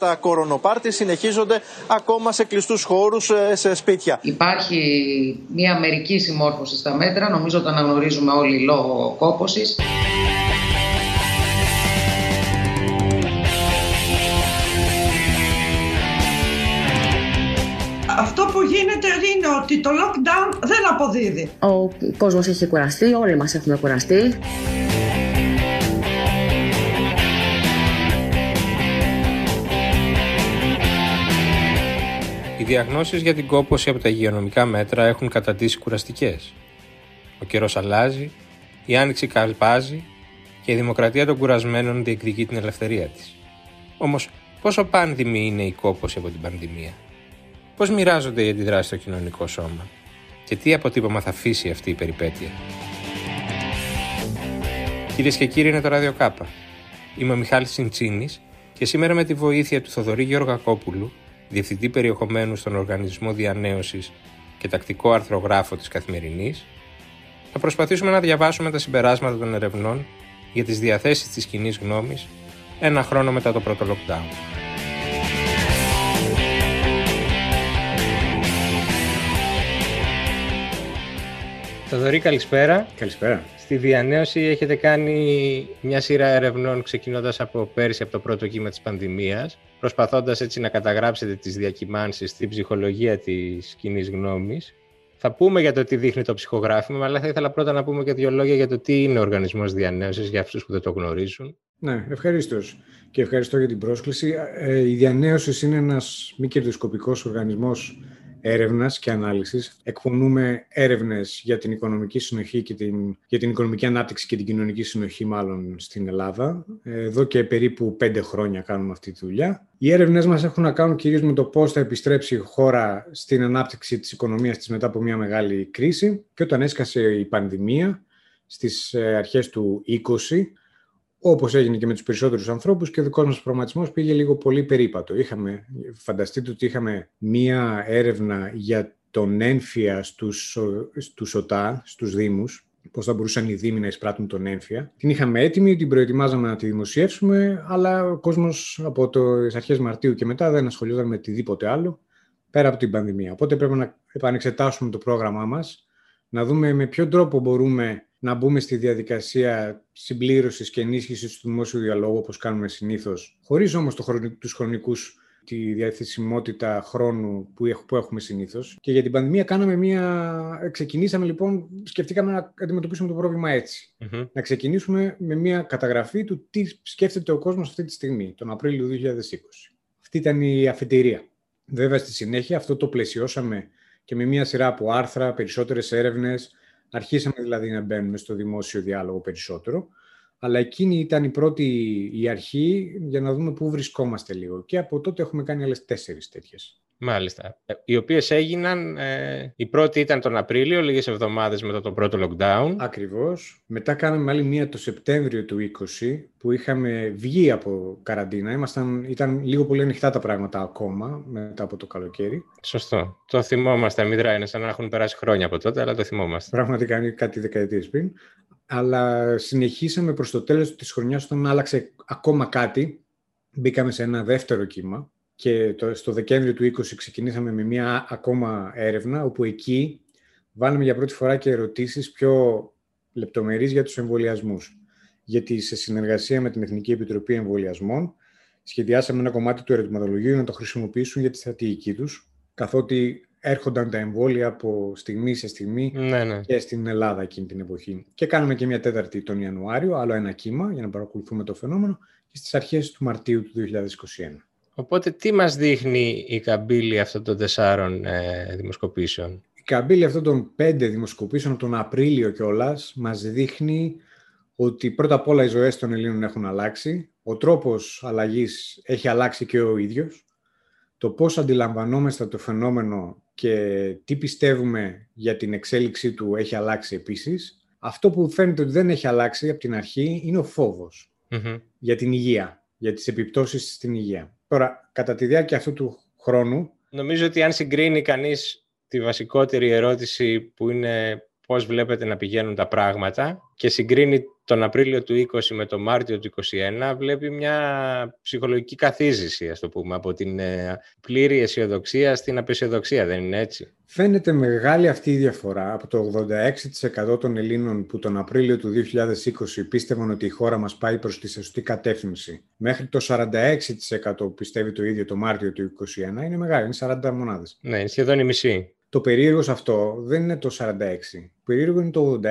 Τα κορονοπάρτι συνεχίζονται ακόμα σε κλειστούς χώρους, ε, σε σπίτια. Υπάρχει μια μερική συμμόρφωση στα μέτρα, νομίζω το αναγνωρίζουμε όλοι λόγω κόπωσης. Αυτό που γίνεται είναι ότι το lockdown δεν αποδίδει. Ο κόσμος έχει κουραστεί, όλοι μας έχουμε κουραστεί. Διαγνώσεις για την κόπωση από τα υγειονομικά μέτρα έχουν κατατήσει κουραστικές. Ο καιρός αλλάζει, η άνοιξη καλπάζει και η δημοκρατία των κουρασμένων διεκδικεί την ελευθερία της. Όμως, πόσο πάνδημη είναι η κόπωση από την πανδημία; Πώς μοιράζονται οι αντιδράσεις στο κοινωνικό σώμα; Και τι αποτύπωμα θα αφήσει αυτή η περιπέτεια; Κυρίες και κύριοι, είναι το Ράδιο Κάπα. Είμαι ο Μιχάλης Συντσίνης και σήμερα με τη βοήθεια του Θοδωρή Γεωργακόπουλου, Διευθυντή Περιεχομένου στον Οργανισμό Διανέωσης και τακτικό αρθρογράφο της Καθημερινής, θα προσπαθήσουμε να διαβάσουμε τα συμπεράσματα των ερευνών για τις διαθέσεις της κοινή γνώμης ένα χρόνο μετά το πρώτο lockdown. Θοδωρή, καλησπέρα. Καλησπέρα. Στη διανέωση έχετε κάνει μια σειρά ερευνών ξεκινώντας από πέρυσι από το πρώτο κύμα της πανδημίας, προσπαθώντας έτσι να καταγράψετε τις διακυμάνσεις στην ψυχολογία της κοινή γνώμης. Θα πούμε για το τι δείχνει το ψυχογράφημα, αλλά θα ήθελα πρώτα να πούμε και δύο λόγια για το τι είναι ο οργανισμός διανέωσης για αυτούς που δεν το γνωρίζουν. Ναι, ευχαριστώ και ευχαριστώ για την πρόσκληση. Ε, η διανέωση είναι ένας μη κερδοσκοπικός οργανισμός έρευνας και ανάλυσης. Εκπονούμε έρευνες για την οικονομική συνοχή και την, για την οικονομική ανάπτυξη και την κοινωνική συνοχή μάλλον στην Ελλάδα. Εδώ και περίπου πέντε χρόνια κάνουμε αυτή τη δουλειά. Οι έρευνες μας έχουν να κάνουν κυρίως με το πώς θα επιστρέψει η χώρα στην ανάπτυξη της οικονομίας της μετά από μια μεγάλη κρίση και όταν έσκασε η πανδημία στις ε, αρχές του 20 Όπως έγινε και με τους περισσότερους ανθρώπους και ο δικός μας προγραμματισμός πήγε λίγο πολύ περίπατο. Είχαμε, φανταστείτε ότι είχαμε μία έρευνα για τον ένφια στους, στους ΟΤΑ, στους Δήμους, πώς θα μπορούσαν οι Δήμοι να εισπράττουν τον ένφια. Την είχαμε έτοιμη, την προετοιμάζαμε να τη δημοσιεύσουμε, αλλά ο κόσμος από τις αρχές Μαρτίου και μετά δεν ασχολιόταν με οτιδήποτε άλλο, πέρα από την πανδημία. Οπότε πρέπει να επανεξετάσουμε το πρόγραμμά μας, να δούμε με ποιο τρόπο μπορούμε να μπούμε στη διαδικασία συμπλήρωσης και ενίσχυσης του δημόσιου διαλόγου όπως κάνουμε συνήθως, χωρίς όμως το χρονι... τους χρονικούς τη διαθεσιμότητα χρόνου που, που έχουμε συνήθως. Και για την πανδημία κάναμε μια... Ξεκινήσαμε λοιπόν, σκεφτήκαμε να αντιμετωπίσουμε το πρόβλημα Να ξεκινήσουμε με μια καταγραφή του τι σκέφτεται ο κόσμος αυτή τη στιγμή, τον Απρίλιο 2020. Αυτή ήταν η αφετηρία. Βέβαια στη συνέχεια αυτό το πλαισιώσαμε και με μια σειρά από άρθρα, περισσότερες έρευνες, Αρχίσαμε δηλαδή να μπαίνουμε στο δημόσιο διάλογο περισσότερο, αλλά εκείνη ήταν η πρώτη η αρχή για να δούμε πού βρισκόμαστε λίγο. Και από τότε έχουμε κάνει άλλες τέσσερις τέτοιες. Μάλιστα. Ε, οι οποίες έγιναν, ε, η πρώτη ήταν τον Απρίλιο, λίγες εβδομάδες μετά το πρώτο lockdown. Ακριβώς. Μετά κάναμε άλλη μία το Σεπτέμβριο του 20, που είχαμε βγει από καραντίνα. Ήμασταν, ήταν λίγο πολύ ανοιχτά τα πράγματα ακόμα, μετά από το καλοκαίρι. Σωστό. Το θυμόμαστε, αμύδρα είναι σαν να έχουν περάσει χρόνια από τότε, αλλά το θυμόμαστε. Πραγματικά είναι κάτι δεκαετίες πριν. Αλλά συνεχίσαμε προς το τέλος της χρονιάς, όταν άλλαξε ακόμα κάτι. Μπήκαμε σε ένα δεύτερο κύμα, και το, στο Δεκέμβριο του 20 ξεκινήσαμε με μια ακόμα έρευνα, όπου εκεί βάλαμε για πρώτη φορά και ερωτήσεις πιο λεπτομερείς για τους εμβολιασμούς. Γιατί σε συνεργασία με την Εθνική Επιτροπή Εμβολιασμών σχεδιάσαμε ένα κομμάτι του ερωτηματολογίου να το χρησιμοποιήσουν για τη στρατηγική τους, καθότι έρχονταν τα εμβόλια από στιγμή σε στιγμή ναι, ναι. και στην Ελλάδα εκείνη την εποχή. Και κάναμε και μια τέταρτη τον Ιανουάριο, άλλο ένα κύμα για να παρακολουθούμε το φαινόμενο και στις αρχές του Μαρτίου του 2021. Οπότε τι μας δείχνει η καμπύλη αυτών των τεσσάρων ε, δημοσκοπήσεων; Η καμπύλη αυτών των πέντε δημοσκοπήσεων τον Απρίλιο κιόλας μας δείχνει ότι πρώτα απ' όλα οι ζωές των Ελλήνων έχουν αλλάξει, ο τρόπος αλλαγής έχει αλλάξει και ο ίδιος, το πώς αντιλαμβανόμαστε το φαινόμενο και τι πιστεύουμε για την εξέλιξή του έχει αλλάξει επίσης. Αυτό που φαίνεται ότι δεν έχει αλλάξει από την αρχή είναι ο φοβος για την υγεία, για τις επιπτώσεις στην υγεία. Τώρα, κατά τη διάρκεια αυτού του χρόνου... Νομίζω ότι αν συγκρίνει κανείς τη βασικότερη ερώτηση που είναι πώς βλέπετε να πηγαίνουν τα πράγματα και συγκρίνει τον Απρίλιο του 20 με τον Μάρτιο του 21 βλέπει μια ψυχολογική καθίζηση, ας το πούμε, από την ε, πλήρη αισιοδοξία στην απεσιοδοξία, δεν είναι έτσι; Φαίνεται μεγάλη αυτή η διαφορά από το 86% των Ελλήνων που τον Απρίλιο του 2020 πίστευαν ότι η χώρα μας πάει προς τη σωστή κατεύθυνση μέχρι το 46% που πιστεύει το ίδιο το Μάρτιο του 2021 είναι μεγάλη, είναι 40 μονάδες. Ναι, είναι σχεδόν η μισή. Το περίεργος σε αυτό δεν είναι το 46, το περίεργο είναι το 86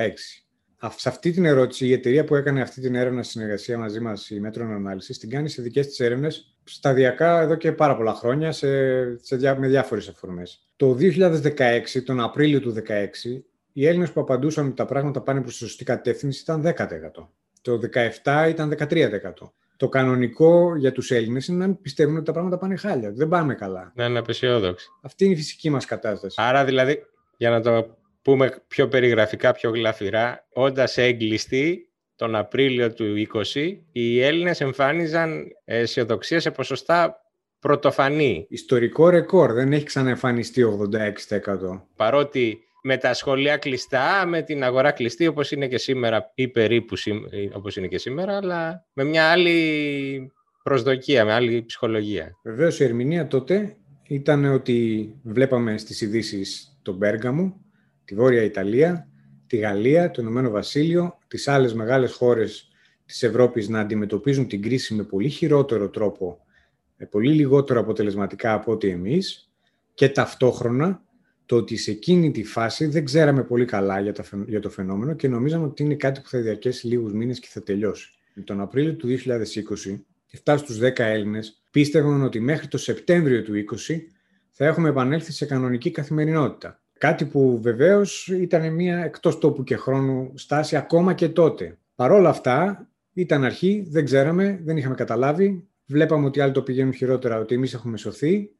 σε αυτή την ερώτηση, η εταιρεία που έκανε αυτή την έρευνα στη συνεργασία μαζί μας, η Metron Analysis, την κάνει σε δικές της έρευνες σταδιακά εδώ και πάρα πολλά χρόνια σε, σε, με διάφορες αφορμές. Το 2016, τον Απρίλιο του 2016, οι Έλληνες που απαντούσαν ότι τα πράγματα πάνε προς τη σωστή κατεύθυνση ήταν 10%. Το 2017 ήταν 13%. Το κανονικό για τους Έλληνες είναι να πιστεύουν ότι τα πράγματα πάνε χάλια. Δεν πάμε καλά. Να είναι απεσιόδοξοι. Αυτή είναι η φυσική μας κατάσταση. Άρα δηλαδή, για να το πούμε πιο περιγραφικά, πιο γλαφυρά, όντας έγκλειστοι τον Απρίλιο του 20, οι Έλληνες εμφάνιζαν αισιοδοξία σε ποσοστά πρωτοφανή. Ιστορικό ρεκόρ, δεν έχει ξαναεμφανιστεί 86%. Παρότι με τα σχολεία κλειστά, με την αγορά κλειστή όπως είναι και σήμερα ή περίπου όπως είναι και σήμερα, αλλά με μια άλλη προσδοκία, με άλλη ψυχολογία. Βεβαίως η ερμηνεία τότε ήταν ότι βλέπαμε στις ειδήσεις τον Πέργαμο τη Βόρεια Ιταλία, τη Γαλλία, το Ηνωμένο Βασίλειο, τις άλλες μεγάλες χώρες της Ευρώπης να αντιμετωπίζουν την κρίση με πολύ χειρότερο τρόπο, με πολύ λιγότερο αποτελεσματικά από ό,τι εμείς και ταυτόχρονα το ότι σε εκείνη τη φάση δεν ξέραμε πολύ καλά για, το φαινόμενο και νομίζαμε ότι είναι κάτι που θα διαρκέσει λίγους μήνες και θα τελειώσει. Τον Απρίλιο του 2020, 7 στους 10 Έλληνες πίστευαν ότι μέχρι το Σεπτέμβριο του 2020 θα έχουμε επανέλθει σε κανονική καθημερινότητα. Κάτι που βεβαίως ήταν μια εκτός τόπου και χρόνου στάση ακόμα και τότε. Παρόλα αυτά, ήταν αρχή, δεν ξέραμε, δεν είχαμε καταλάβει. Βλέπαμε ότι άλλοι το πηγαίνουν χειρότερα, ότι εμείς έχουμε σωθεί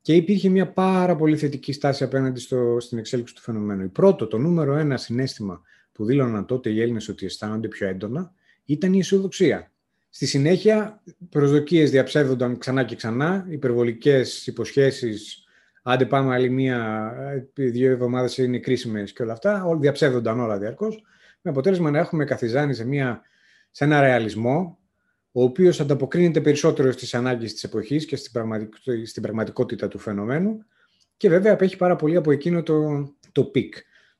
και υπήρχε μια πάρα πολύ θετική στάση απέναντι στο, στην εξέλιξη του φαινομένου. Η πρώτο, το νούμερο ένα συνέστημα που δήλωναν τότε οι Έλληνες ότι αισθάνονται πιο έντονα, ήταν η αισιοδοξία. Στη συνέχεια, προσδοκίες διαψεύδονταν ξανά και ξανά, υπερβολικές υποσχέσεις άντε πάμε άλλη μία, δύο εβδομάδες είναι κρίσιμες και όλα αυτά. Όλοι διαψεύδονταν όλα διαρκώς. Με αποτέλεσμα να έχουμε καθιζάνει σε, μια, σε ένα ρεαλισμό, ο οποίος ανταποκρίνεται περισσότερο στις ανάγκες της εποχής και στην, στην πραγματικότητα του φαινομένου. Και βέβαια απέχει πάρα πολύ από εκείνο το, το peak.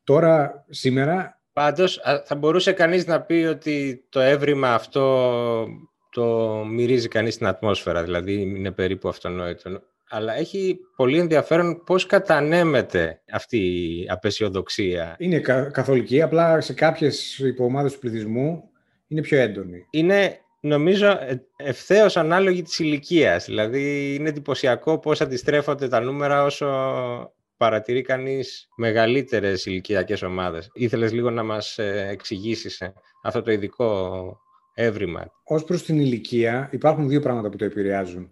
Τώρα, σήμερα. Πάντως, θα μπορούσε κανείς να πει ότι το εύρημα αυτό το μυρίζει κανείς στην ατμόσφαιρα, δηλαδή είναι περίπου αυτονόητο αλλά έχει πολύ ενδιαφέρον πώς κατανέμεται αυτή η απαισιοδοξία. Είναι καθολική, απλά σε κάποιες υποομάδες του πληθυσμού είναι πιο έντονη. Είναι νομίζω ε, ευθέως ανάλογη της ηλικίας. Δηλαδή είναι εντυπωσιακό πώς αντιστρέφονται τα νούμερα όσο παρατηρεί κανείς μεγαλύτερες ηλικιακές ομάδες. Ήθελες λίγο να μας ε, εξηγήσεις ε, αυτό το ειδικό έβριμα; Ως προς την ηλικία υπάρχουν δύο πράγματα που το επηρεάζουν.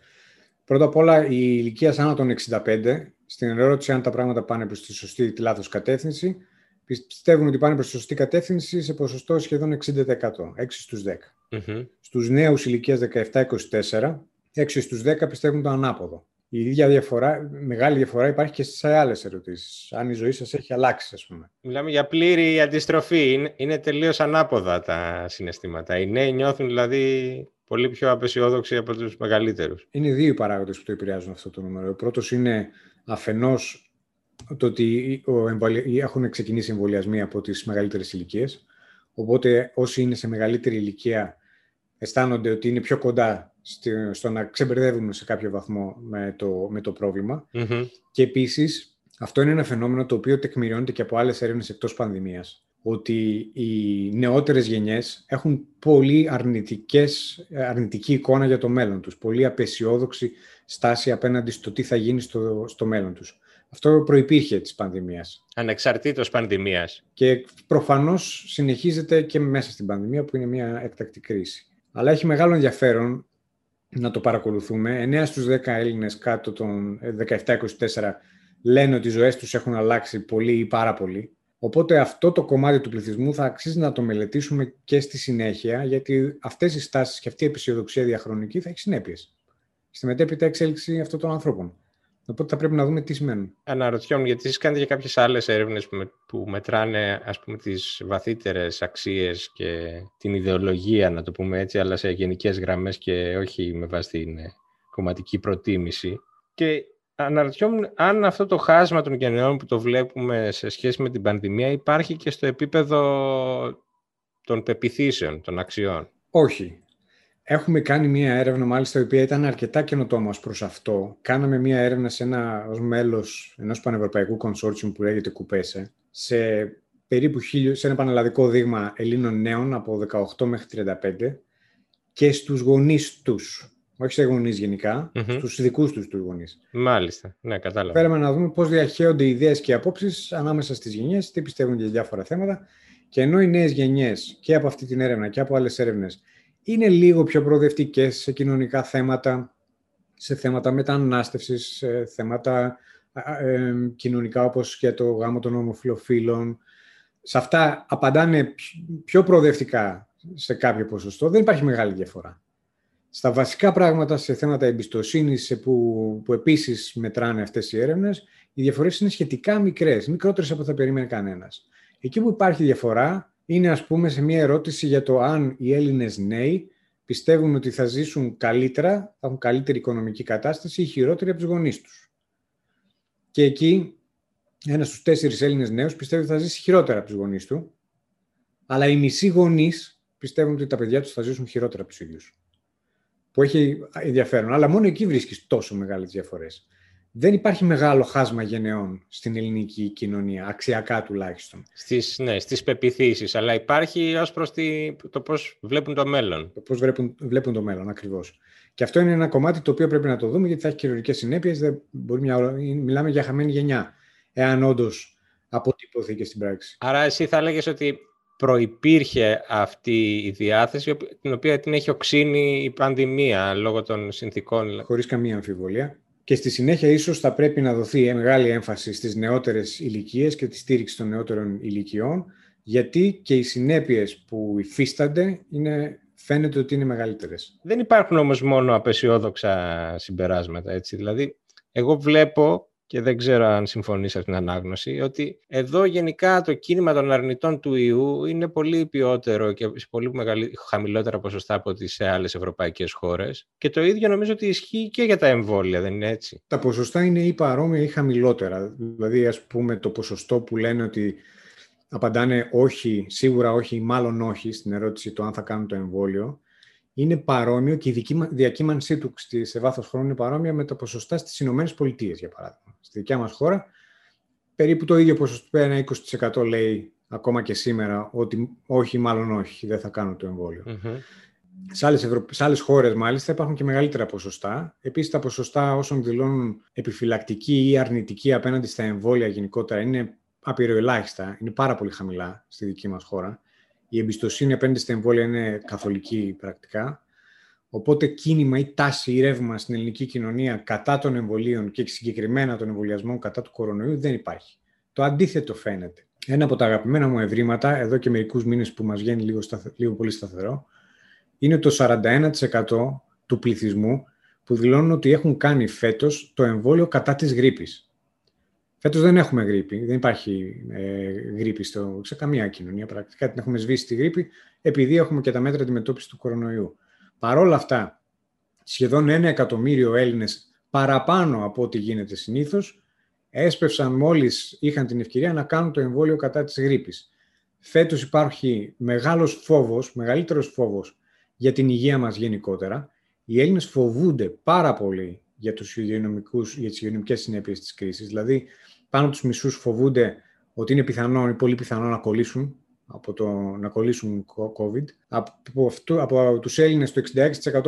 Πρώτα απ' όλα, η ηλικία σαν των 65, στην ερώτηση αν τα πράγματα πάνε προς τη σωστή ή τη λάθος κατεύθυνση, πιστεύουν ότι πάνε προς τη σωστή κατεύθυνση σε ποσοστό σχεδόν 60%, 6 στους 10. Mm-hmm. Στους νέους ηλικίας 17-24, 6 στους 10 πιστεύουν το ανάποδο. Η ίδια διαφορά, μεγάλη διαφορά υπάρχει και στις άλλες ερωτήσεις. Αν η ζωή σας έχει αλλάξει, ας πούμε. Μιλάμε για πλήρη αντιστροφή. Είναι, είναι τελείως ανάποδα τα συναισθήματα. Οι νέοι νιώθουν δηλαδή πολύ πιο απεσιόδοξοι από τους μεγαλύτερους. Είναι δύο οι παράγοντες που το επηρεάζουν αυτό το νούμερο. Ο πρώτος είναι αφενός το ότι έχουν ξεκινήσει εμβολιασμοί από τις μεγαλύτερες ηλικίες. Οπότε όσοι είναι σε μεγαλύτερη ηλικία αισθάνονται ότι είναι πιο κοντά στο να ξεμπερδεύουν σε κάποιο βαθμό με το, με το προβλημα Και επίσης αυτό είναι ένα φαινόμενο το οποίο τεκμηριώνεται και από άλλες έρευνες εκτός πανδημίας ότι οι νεότερες γενιές έχουν πολύ αρνητικές, αρνητική εικόνα για το μέλλον τους, πολύ απεσιόδοξη στάση απέναντι στο τι θα γίνει στο, στο μέλλον τους. Αυτό προϋπήρχε της πανδημίας. Ανεξαρτήτως πανδημίας. Και προφανώς συνεχίζεται και μέσα στην πανδημία που είναι μια έκτακτη κρίση. Αλλά έχει μεγάλο ενδιαφέρον να το παρακολουθούμε. 9 στους 10 Έλληνες κάτω των 17-24 λένε ότι οι ζωές τους έχουν αλλάξει πολύ ή πάρα πολύ. Οπότε αυτό το κομμάτι του πληθυσμού θα αξίζει να το μελετήσουμε και στη συνέχεια, γιατί αυτές οι στάσεις και αυτή η επισιοδοξία διαχρονική θα έχει συνέπειες στη μετέπειτα εξέλιξη αυτών των ανθρώπων. Οπότε θα πρέπει να δούμε τι σημαίνουν. Αναρωτιόμουν, γιατί εσείς κάνετε και κάποιες άλλες έρευνες που, με, που μετράνε ας πούμε, τις βαθύτερες αξίες και την ιδεολογία, να το πούμε έτσι, αλλά σε γενικές γραμμές και όχι με βάση την ε, κομματική προτίμηση. Και αναρωτιόμουν αν αυτό το χάσμα των γενεών που το βλέπουμε σε σχέση με την πανδημία υπάρχει και στο επίπεδο των πεπιθήσεων, των αξιών. Όχι. Έχουμε κάνει μία έρευνα, μάλιστα, η οποία ήταν αρκετά καινοτόμα προς αυτό. Κάναμε μία έρευνα σε ένα, ως μέλος ενός πανευρωπαϊκού κονσόρτσιου που λέγεται Κουπέσε, σε περίπου χίλιο, σε ένα πανελλαδικό δείγμα Ελλήνων νέων από 18 μέχρι 35 και στους γονείς τους, όχι σε γονείς γενικά, Μμμ. στους δικούς τους τους γονείς. Μάλιστα, ναι, κατάλαβα. Φέραμε να δούμε πώς διαχέονται οι ιδέες και οι απόψεις ανάμεσα στις γενιές, τι πιστεύουν για διάφορα θέματα. Και ενώ οι νέες γενιές και από αυτή την έρευνα και από άλλες έρευνες είναι λίγο πιο προοδευτικές σε κοινωνικά θέματα, σε θέματα μετανάστευσης, σε θέματα α, ε, κοινωνικά όπως για το γάμο των ομοφιλοφίλων. Σε αυτά απαντάνε πιο- πιο προοδευτικά σε κάποιο ποσοστό. Δεν υπάρχει μεγάλη διαφορά. Στα βασικά πράγματα, σε θέματα εμπιστοσύνης σε που, που επίσης μετράνε αυτές οι έρευνες, οι διαφορές είναι σχετικά μικρές, μικρότερες από θα περίμενε κανένας. Εκεί που υπάρχει διαφορά είναι ας πούμε σε μια ερώτηση για το αν οι Έλληνες νέοι πιστεύουν ότι θα ζήσουν καλύτερα, θα έχουν καλύτερη οικονομική κατάσταση ή χειρότερη από τους γονείς τους. Και εκεί ένας στους τέσσερις Έλληνες νέους πιστεύει ότι θα ζήσει χειρότερα από τους γονείς του, αλλά οι μισοί γονείς πιστεύουν ότι τα παιδιά τους θα ζήσουν χειρότερα από τους ίδιους. Που έχει ενδιαφέρον, αλλά μόνο εκεί βρίσκεις τόσο μεγάλες διαφορές. Δεν υπάρχει μεγάλο χάσμα γενεών στην ελληνική κοινωνία, αξιακά τουλάχιστον. Στις, ναι, στις πεπιθήσεις, αλλά υπάρχει ως προς τη, το πώς βλέπουν το μέλλον. Το πώς βλέπουν, βλέπουν το μέλλον ακριβώς. Και αυτό είναι ένα κομμάτι το οποίο πρέπει να το δούμε, γιατί θα έχει χειρουργικές συνέπειες. Δεν μπορεί μια, μιλάμε για χαμένη γενιά, εάν όντως αποτυπωθεί και στην πράξη. Άρα εσύ θα έλεγες ότι προϋπήρχε αυτή η διάθεση, την οποία την έχει οξύνει η πανδημία λόγω των συνθήκων. Χωρίς καμία αμφιβολία. Και στη συνέχεια ίσως θα πρέπει να δοθεί μεγάλη έμφαση στις νεότερες ηλικίες και τη στήριξη των νεότερων ηλικιών, γιατί και οι συνέπειες που υφίστανται είναι, φαίνεται ότι είναι μεγαλύτερες. Δεν υπάρχουν όμως μόνο απεσιόδοξα συμπεράσματα, έτσι. Δηλαδή, εγώ βλέπω και δεν ξέρω αν συμφωνείς αυτήν την ανάγνωση, ότι εδώ γενικά το κίνημα των αρνητών του ιού είναι πολύ ποιότερο και σε πολύ μεγαλύ... χαμηλότερα ποσοστά από τις σε άλλες ευρωπαϊκές χώρες. Και το ίδιο νομίζω ότι ισχύει και για τα εμβόλια, δεν είναι έτσι; Τα ποσοστά είναι ή παρόμοια ή χαμηλότερα. Δηλαδή, ας πούμε, το ποσοστό που λένε ότι απαντάνε όχι, σίγουρα όχι ή μάλλον όχι στην ερώτηση το αν θα κάνουν το εμβόλιο, είναι παρόμοιο και η διακύμανσή του σε βάθος χρόνου είναι παρόμοια με τα ποσοστά στις Ηνωμένες Πολιτείες, για παράδειγμα. Στη δικιά μας χώρα, περίπου το ίδιο ποσοστό, ένα 20% λέει ακόμα και σήμερα ότι όχι, μάλλον όχι, δεν θα κάνουν το εμβόλιο. Mm-hmm. Σε άλλες, Ευρω... σε άλλες χώρες, μάλιστα, υπάρχουν και μεγαλύτερα ποσοστά. Επίσης, τα ποσοστά όσων δηλώνουν επιφυλακτική ή αρνητική απέναντι στα εμβόλια γενικότερα είναι απειροελάχιστα, είναι πάρα πολύ χαμηλά στη δική μας χώρα. Η εμπιστοσύνη απέναντι στα εμβόλια είναι καθολική πρακτικά. Οπότε κίνημα ή τάση ή ρεύμα στην ελληνική κοινωνία κατά των εμβολίων και συγκεκριμένα των εμβολιασμών κατά του κορονοϊού δεν υπάρχει. Το αντίθετο φαίνεται. Ένα από τα αγαπημένα μου ευρήματα, εδώ και μερικούς μήνες που μας βγαίνει λίγο, σταθε... λίγο πολύ σταθερό, είναι το 41% του πληθυσμού που δηλώνουν ότι έχουν κάνει φέτος το εμβόλιο κατά της γρήπης. Φέτος δεν έχουμε γρήπη. Δεν υπάρχει ε, γρήπη στο, σε καμία κοινωνία. Πρακτικά την έχουμε σβήσει τη γρήπη, επειδή έχουμε και τα μέτρα αντιμετώπισης του κορονοϊού. Παρ' όλα αυτά, σχεδόν ένα εκατομμύριο Έλληνες παραπάνω από ό,τι γίνεται συνήθως, έσπευσαν μόλις είχαν την ευκαιρία να κάνουν το εμβόλιο κατά της γρήπης. Φέτος υπάρχει μεγάλος φόβος, μεγαλύτερος φόβος για την υγεία μας γενικότερα. Οι Έλληνες φοβούνται πάρα πολύ για, τους για τις υγειονομικές συνέπειες της κρίσης. Δηλαδή, πάνω από τους μισούς φοβούνται ότι είναι πιθανό ή πολύ πιθανό να κολλήσουν από το να κολλήσουν COVID. Από, αυτού, από τους Έλληνες το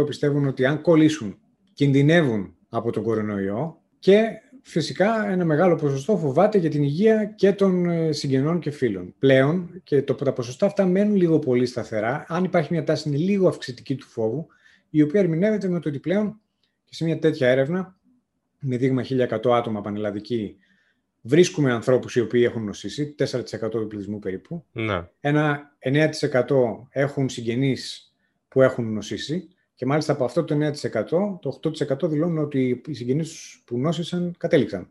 66% πιστεύουν ότι αν κολλήσουν κινδυνεύουν από τον κορονοϊό και φυσικά ένα μεγάλο ποσοστό φοβάται για την υγεία και των συγγενών και φίλων. Πλέον και το, τα ποσοστά αυτά μένουν λίγο πολύ σταθερά. Αν υπάρχει μια τάση είναι λίγο αυξητική του φόβου, η οποία ερμηνεύεται με το ότι πλέον και σε μια τέτοια έρευνα, με δείγμα 1100 άτομα πανελλαδική, βρίσκουμε ανθρώπους οι οποίοι έχουν νοσήσει, 4% του πληθυσμού περίπου. Να. Ένα 9% έχουν συγγενείς που έχουν νοσήσει Και μάλιστα από αυτό το 9%, το 8% δηλώνουν ότι οι συγγενείς που νόσησαν κατέληξαν.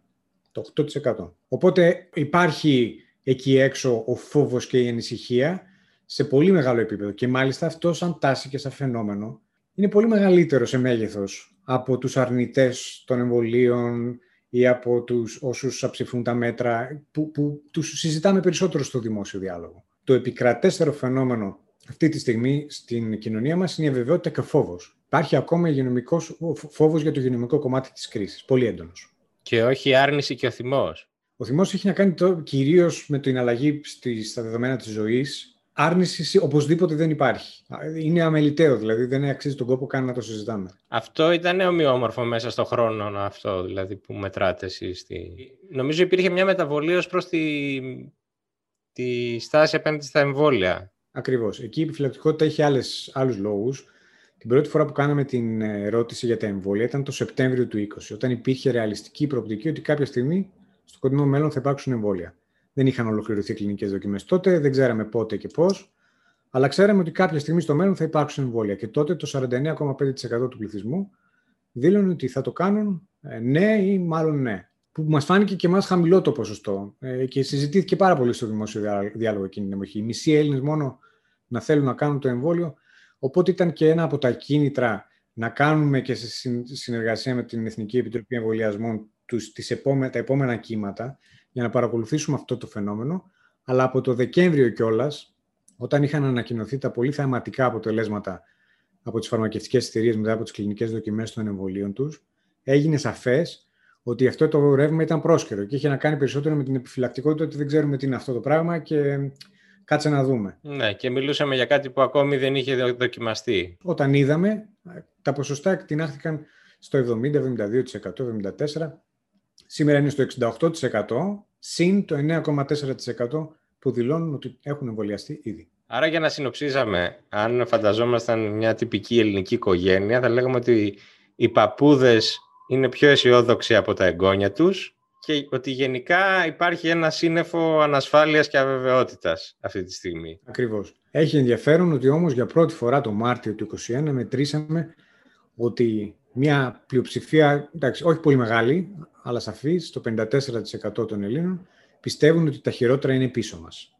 Το 8%. Οπότε υπάρχει εκεί έξω ο φόβος και η ανησυχία σε πολύ μεγάλο επίπεδο. Και μάλιστα αυτό σαν τάση και σαν φαινόμενο είναι πολύ μεγαλύτερο σε μέγεθος από τους αρνητές των εμβολίων ή από τους όσους αψηφούν τα μέτρα που, που τους συζητάμε περισσότερο στο δημόσιο διάλογο. Το επικρατέστερο φαινόμενο αυτή τη στιγμή στην κοινωνία μας είναι η αβεβαιότητα και ο φόβος. Υπάρχει ακόμα υγειονομικός φόβος για το υγειονομικό κομμάτι της κρίσης, πολύ έντονος. Και όχι η άρνηση και ο θυμός. Ο θυμός έχει να κάνει το, κυρίως με την αλλαγή στα δεδομένα της ζωής, άρνηση οπωσδήποτε δεν υπάρχει. Είναι αμεληταίο, δηλαδή δεν αξίζει τον κόπο καν να το συζητάμε. Αυτό ήταν ομοιόμορφο μέσα στον χρόνο αυτό, δηλαδή που μετράτε εσείς. Στη... Νομίζω υπήρχε μια μεταβολή ως προς τη, τη στάση απέναντι στα εμβόλια. Ακριβώς. Εκεί η επιφυλακτικότητα έχει άλλες, άλλους λόγους. Την πρώτη φορά που κάναμε την ερώτηση για τα εμβόλια ήταν το Σεπτέμβριο του 20, όταν υπήρχε ρεαλιστική προοπτική ότι κάποια στιγμή στο κοντινό μέλλον θα υπάρξουν εμβόλια. Δεν είχαν ολοκληρωθεί κλινικές δοκιμές τότε, δεν ξέραμε πότε και πώς, αλλά ξέραμε ότι κάποια στιγμή στο μέλλον θα υπάρξουν εμβόλια. Και τότε το 49,5% του πληθυσμού δήλωνε ότι θα το κάνουν ε, ναι ή μάλλον ναι. Που μας φάνηκε και εμάς χαμηλό το ποσοστό. Ε, και συζητήθηκε πάρα πολύ στο δημόσιο διάλογο εκείνη την εποχή. Οι μισοί Έλληνες μόνο να θέλουν να κάνουν το εμβόλιο. Οπότε ήταν και ένα από τα κίνητρα να κάνουμε και σε συνεργασία με την Εθνική Επιτροπή Εμβολιασμών τους, τις επόμε, τα επόμενα κύματα για να παρακολουθήσουμε αυτό το φαινόμενο. Αλλά από το Δεκέμβριο κιόλας, όταν είχαν ανακοινωθεί τα πολύ θεαματικά αποτελέσματα από τις φαρμακευτικές εταιρείες μετά από τις κλινικές δοκιμές των εμβολίων τους, έγινε σαφές ότι αυτό το ρεύμα ήταν πρόσκαιρο και είχε να κάνει περισσότερο με την επιφυλακτικότητα ότι δεν ξέρουμε τι είναι αυτό το πράγμα και κάτσε να δούμε. Ναι, και μιλούσαμε για κάτι που ακόμη δεν είχε δοκιμαστεί. Όταν είδαμε, τα ποσοστά εκτινάχθηκαν στο 70, 72%, 74%. Σήμερα είναι στο 68%, συν το 9,4% που δηλώνουν ότι έχουν εμβολιαστεί ήδη. Άρα για να συνοψίζαμε, αν φανταζόμασταν μια τυπική ελληνική οικογένεια, θα λέγαμε ότι οι παππούδες είναι πιο αισιόδοξοι από τα εγγόνια τους και ότι γενικά υπάρχει ένα σύννεφο ανασφάλειας και αβεβαιότητας αυτή τη στιγμή. Ακριβώς. Έχει ενδιαφέρον ότι όμως για πρώτη φορά το Μάρτιο του 2021 μετρήσαμε ότι μια πλειοψηφία, εντάξει, όχι πολύ μεγάλη, αλλά σαφής, το 54% των Ελλήνων, πιστεύουν ότι τα χειρότερα είναι πίσω μας.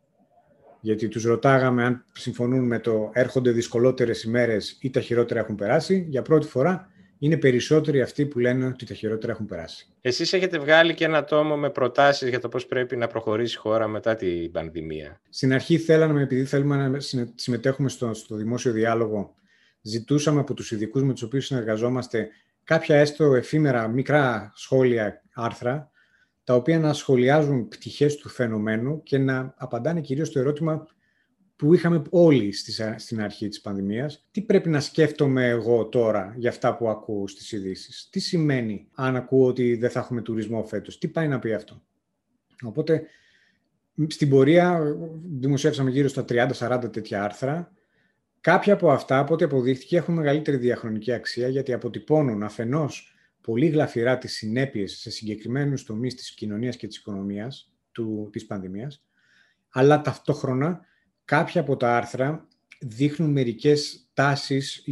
Γιατί τους ρωτάγαμε αν συμφωνούν με το έρχονται δυσκολότερες ημέρες ή τα χειρότερα έχουν περάσει. Για πρώτη φορά είναι περισσότεροι αυτοί που λένε ότι τα χειρότερα έχουν περάσει. Εσείς έχετε βγάλει και ένα τόμο με προτάσεις για το πώς πρέπει να προχωρήσει η χώρα μετά την πανδημία; Στην αρχή θέλαμε, επειδή θέλουμε να συμμετέχουμε στο, στο δημόσιο διάλογο, ζητούσαμε από τους ειδικούς με τους οποίους συνεργαζόμαστε κάποια έστω εφήμερα μικρά σχόλια, άρθρα, τα οποία να σχολιάζουν πτυχές του φαινομένου και να απαντάνε κυρίως στο ερώτημα που είχαμε όλοι στην αρχή της πανδημίας. Τι πρέπει να σκέφτομαι εγώ τώρα για αυτά που ακούω στις ειδήσει; Τι σημαίνει αν ακούω ότι δεν θα έχουμε τουρισμό φέτος; Τι πάει να πει αυτό; Οπότε στην πορεία δημοσιεύσαμε γύρω στα 30-40 τέτοια άρθρα Κάποια από αυτά, από ό,τι αποδείχθηκε, έχουν μεγαλύτερη διαχρονική αξία γιατί αποτυπώνουν αφενός πολύ γλαφυρά τις συνέπειες σε συγκεκριμένους τομείς της κοινωνίας και της οικονομίας της πανδημίας, αλλά ταυτόχρονα κάποια από τα άρθρα δείχνουν μερικές τάσεις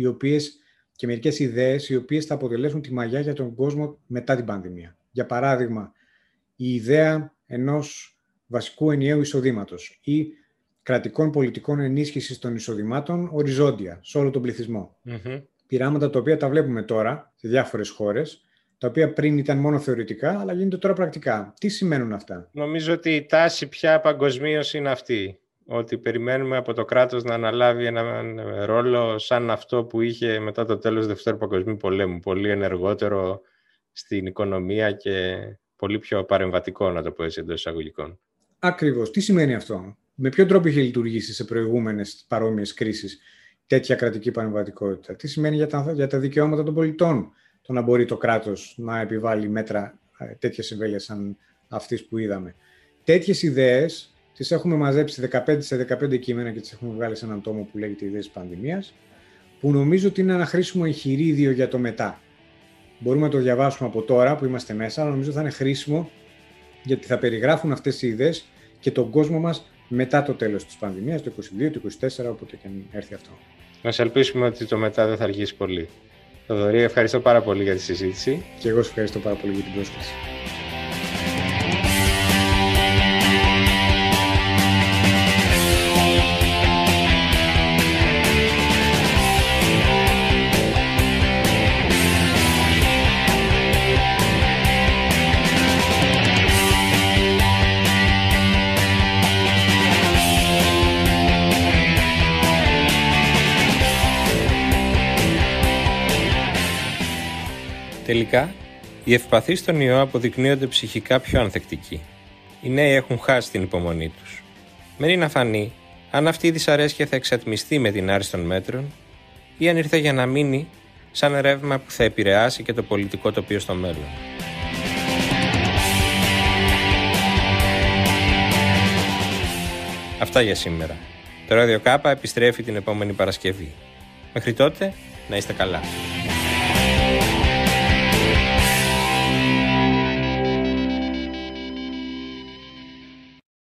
και μερικές ιδέες οι οποίες θα αποτελέσουν τη μαγιά για τον κόσμο μετά την πανδημία. Για παράδειγμα, η ιδέα ενός βασικού ενιαίου εισοδήματος ή κρατικών πολιτικών ενίσχυσης των εισοδημάτων οριζόντια σε όλο τον πληθυσμό. Mm-hmm. Πειράματα τα οποία τα βλέπουμε τώρα σε διάφορες χώρες, τα οποία πριν ήταν μόνο θεωρητικά, αλλά γίνονται τώρα πρακτικά. Τι σημαίνουν αυτά; Νομίζω ότι η τάση πια παγκοσμίως είναι αυτή. Ότι περιμένουμε από το κράτος να αναλάβει έναν ρόλο σαν αυτό που είχε μετά το τέλος του Δευτέρου Παγκοσμίου Πολέμου. Πολύ ενεργότερο στην οικονομία και πολύ πιο παρεμβατικό, να το πω έτσι εντός εισαγωγικών. Ακριβώς. Τι σημαίνει αυτό; Με ποιο τρόπο είχε λειτουργήσει σε προηγούμενες παρόμοιες κρίσεις τέτοια κρατική πανεμβατικότητα; Τι σημαίνει για τα, για τα δικαιώματα των πολιτών το να μπορεί το κράτος να επιβάλλει μέτρα ε, τέτοια εμβέλεια σαν αυτή που είδαμε; Τέτοιες ιδέες τις έχουμε μαζέψει 15 σε 15 κείμενα και τις έχουμε βγάλει σε έναν τόμο που λέγεται Ιδέες Πανδημίας, που νομίζω ότι είναι ένα χρήσιμο εγχειρίδιο για το μετά. Μπορούμε να το διαβάσουμε από τώρα που είμαστε μέσα, αλλά νομίζω θα είναι χρήσιμο γιατί θα περιγράφουν αυτές οι ιδέες και τον κόσμο μας μετά το τέλος της πανδημίας, το 2022, το 2024, όποτε και αν έρθει αυτό. Να σε ελπίσουμε ότι το μετά δεν θα αργήσει πολύ. Θοδωρή, ευχαριστώ πάρα πολύ για τη συζήτηση. Και εγώ σε ευχαριστώ πάρα πολύ για την πρόσκληση. Τελικά, οι ευπαθείς στον ιό αποδεικνύονται ψυχικά πιο ανθεκτικοί. Οι νέοι έχουν χάσει την υπομονή τους. Μένει να φανεί αν αυτή η δυσαρέσκεια θα εξατμιστεί με την άρση των μέτρων ή αν ήρθε για να μείνει σαν ρεύμα που θα επηρεάσει και το πολιτικό τοπίο στο μέλλον. Αυτά για σήμερα. Το Radio K επιστρέφει την επόμενη Παρασκευή. Μέχρι τότε, να είστε καλά.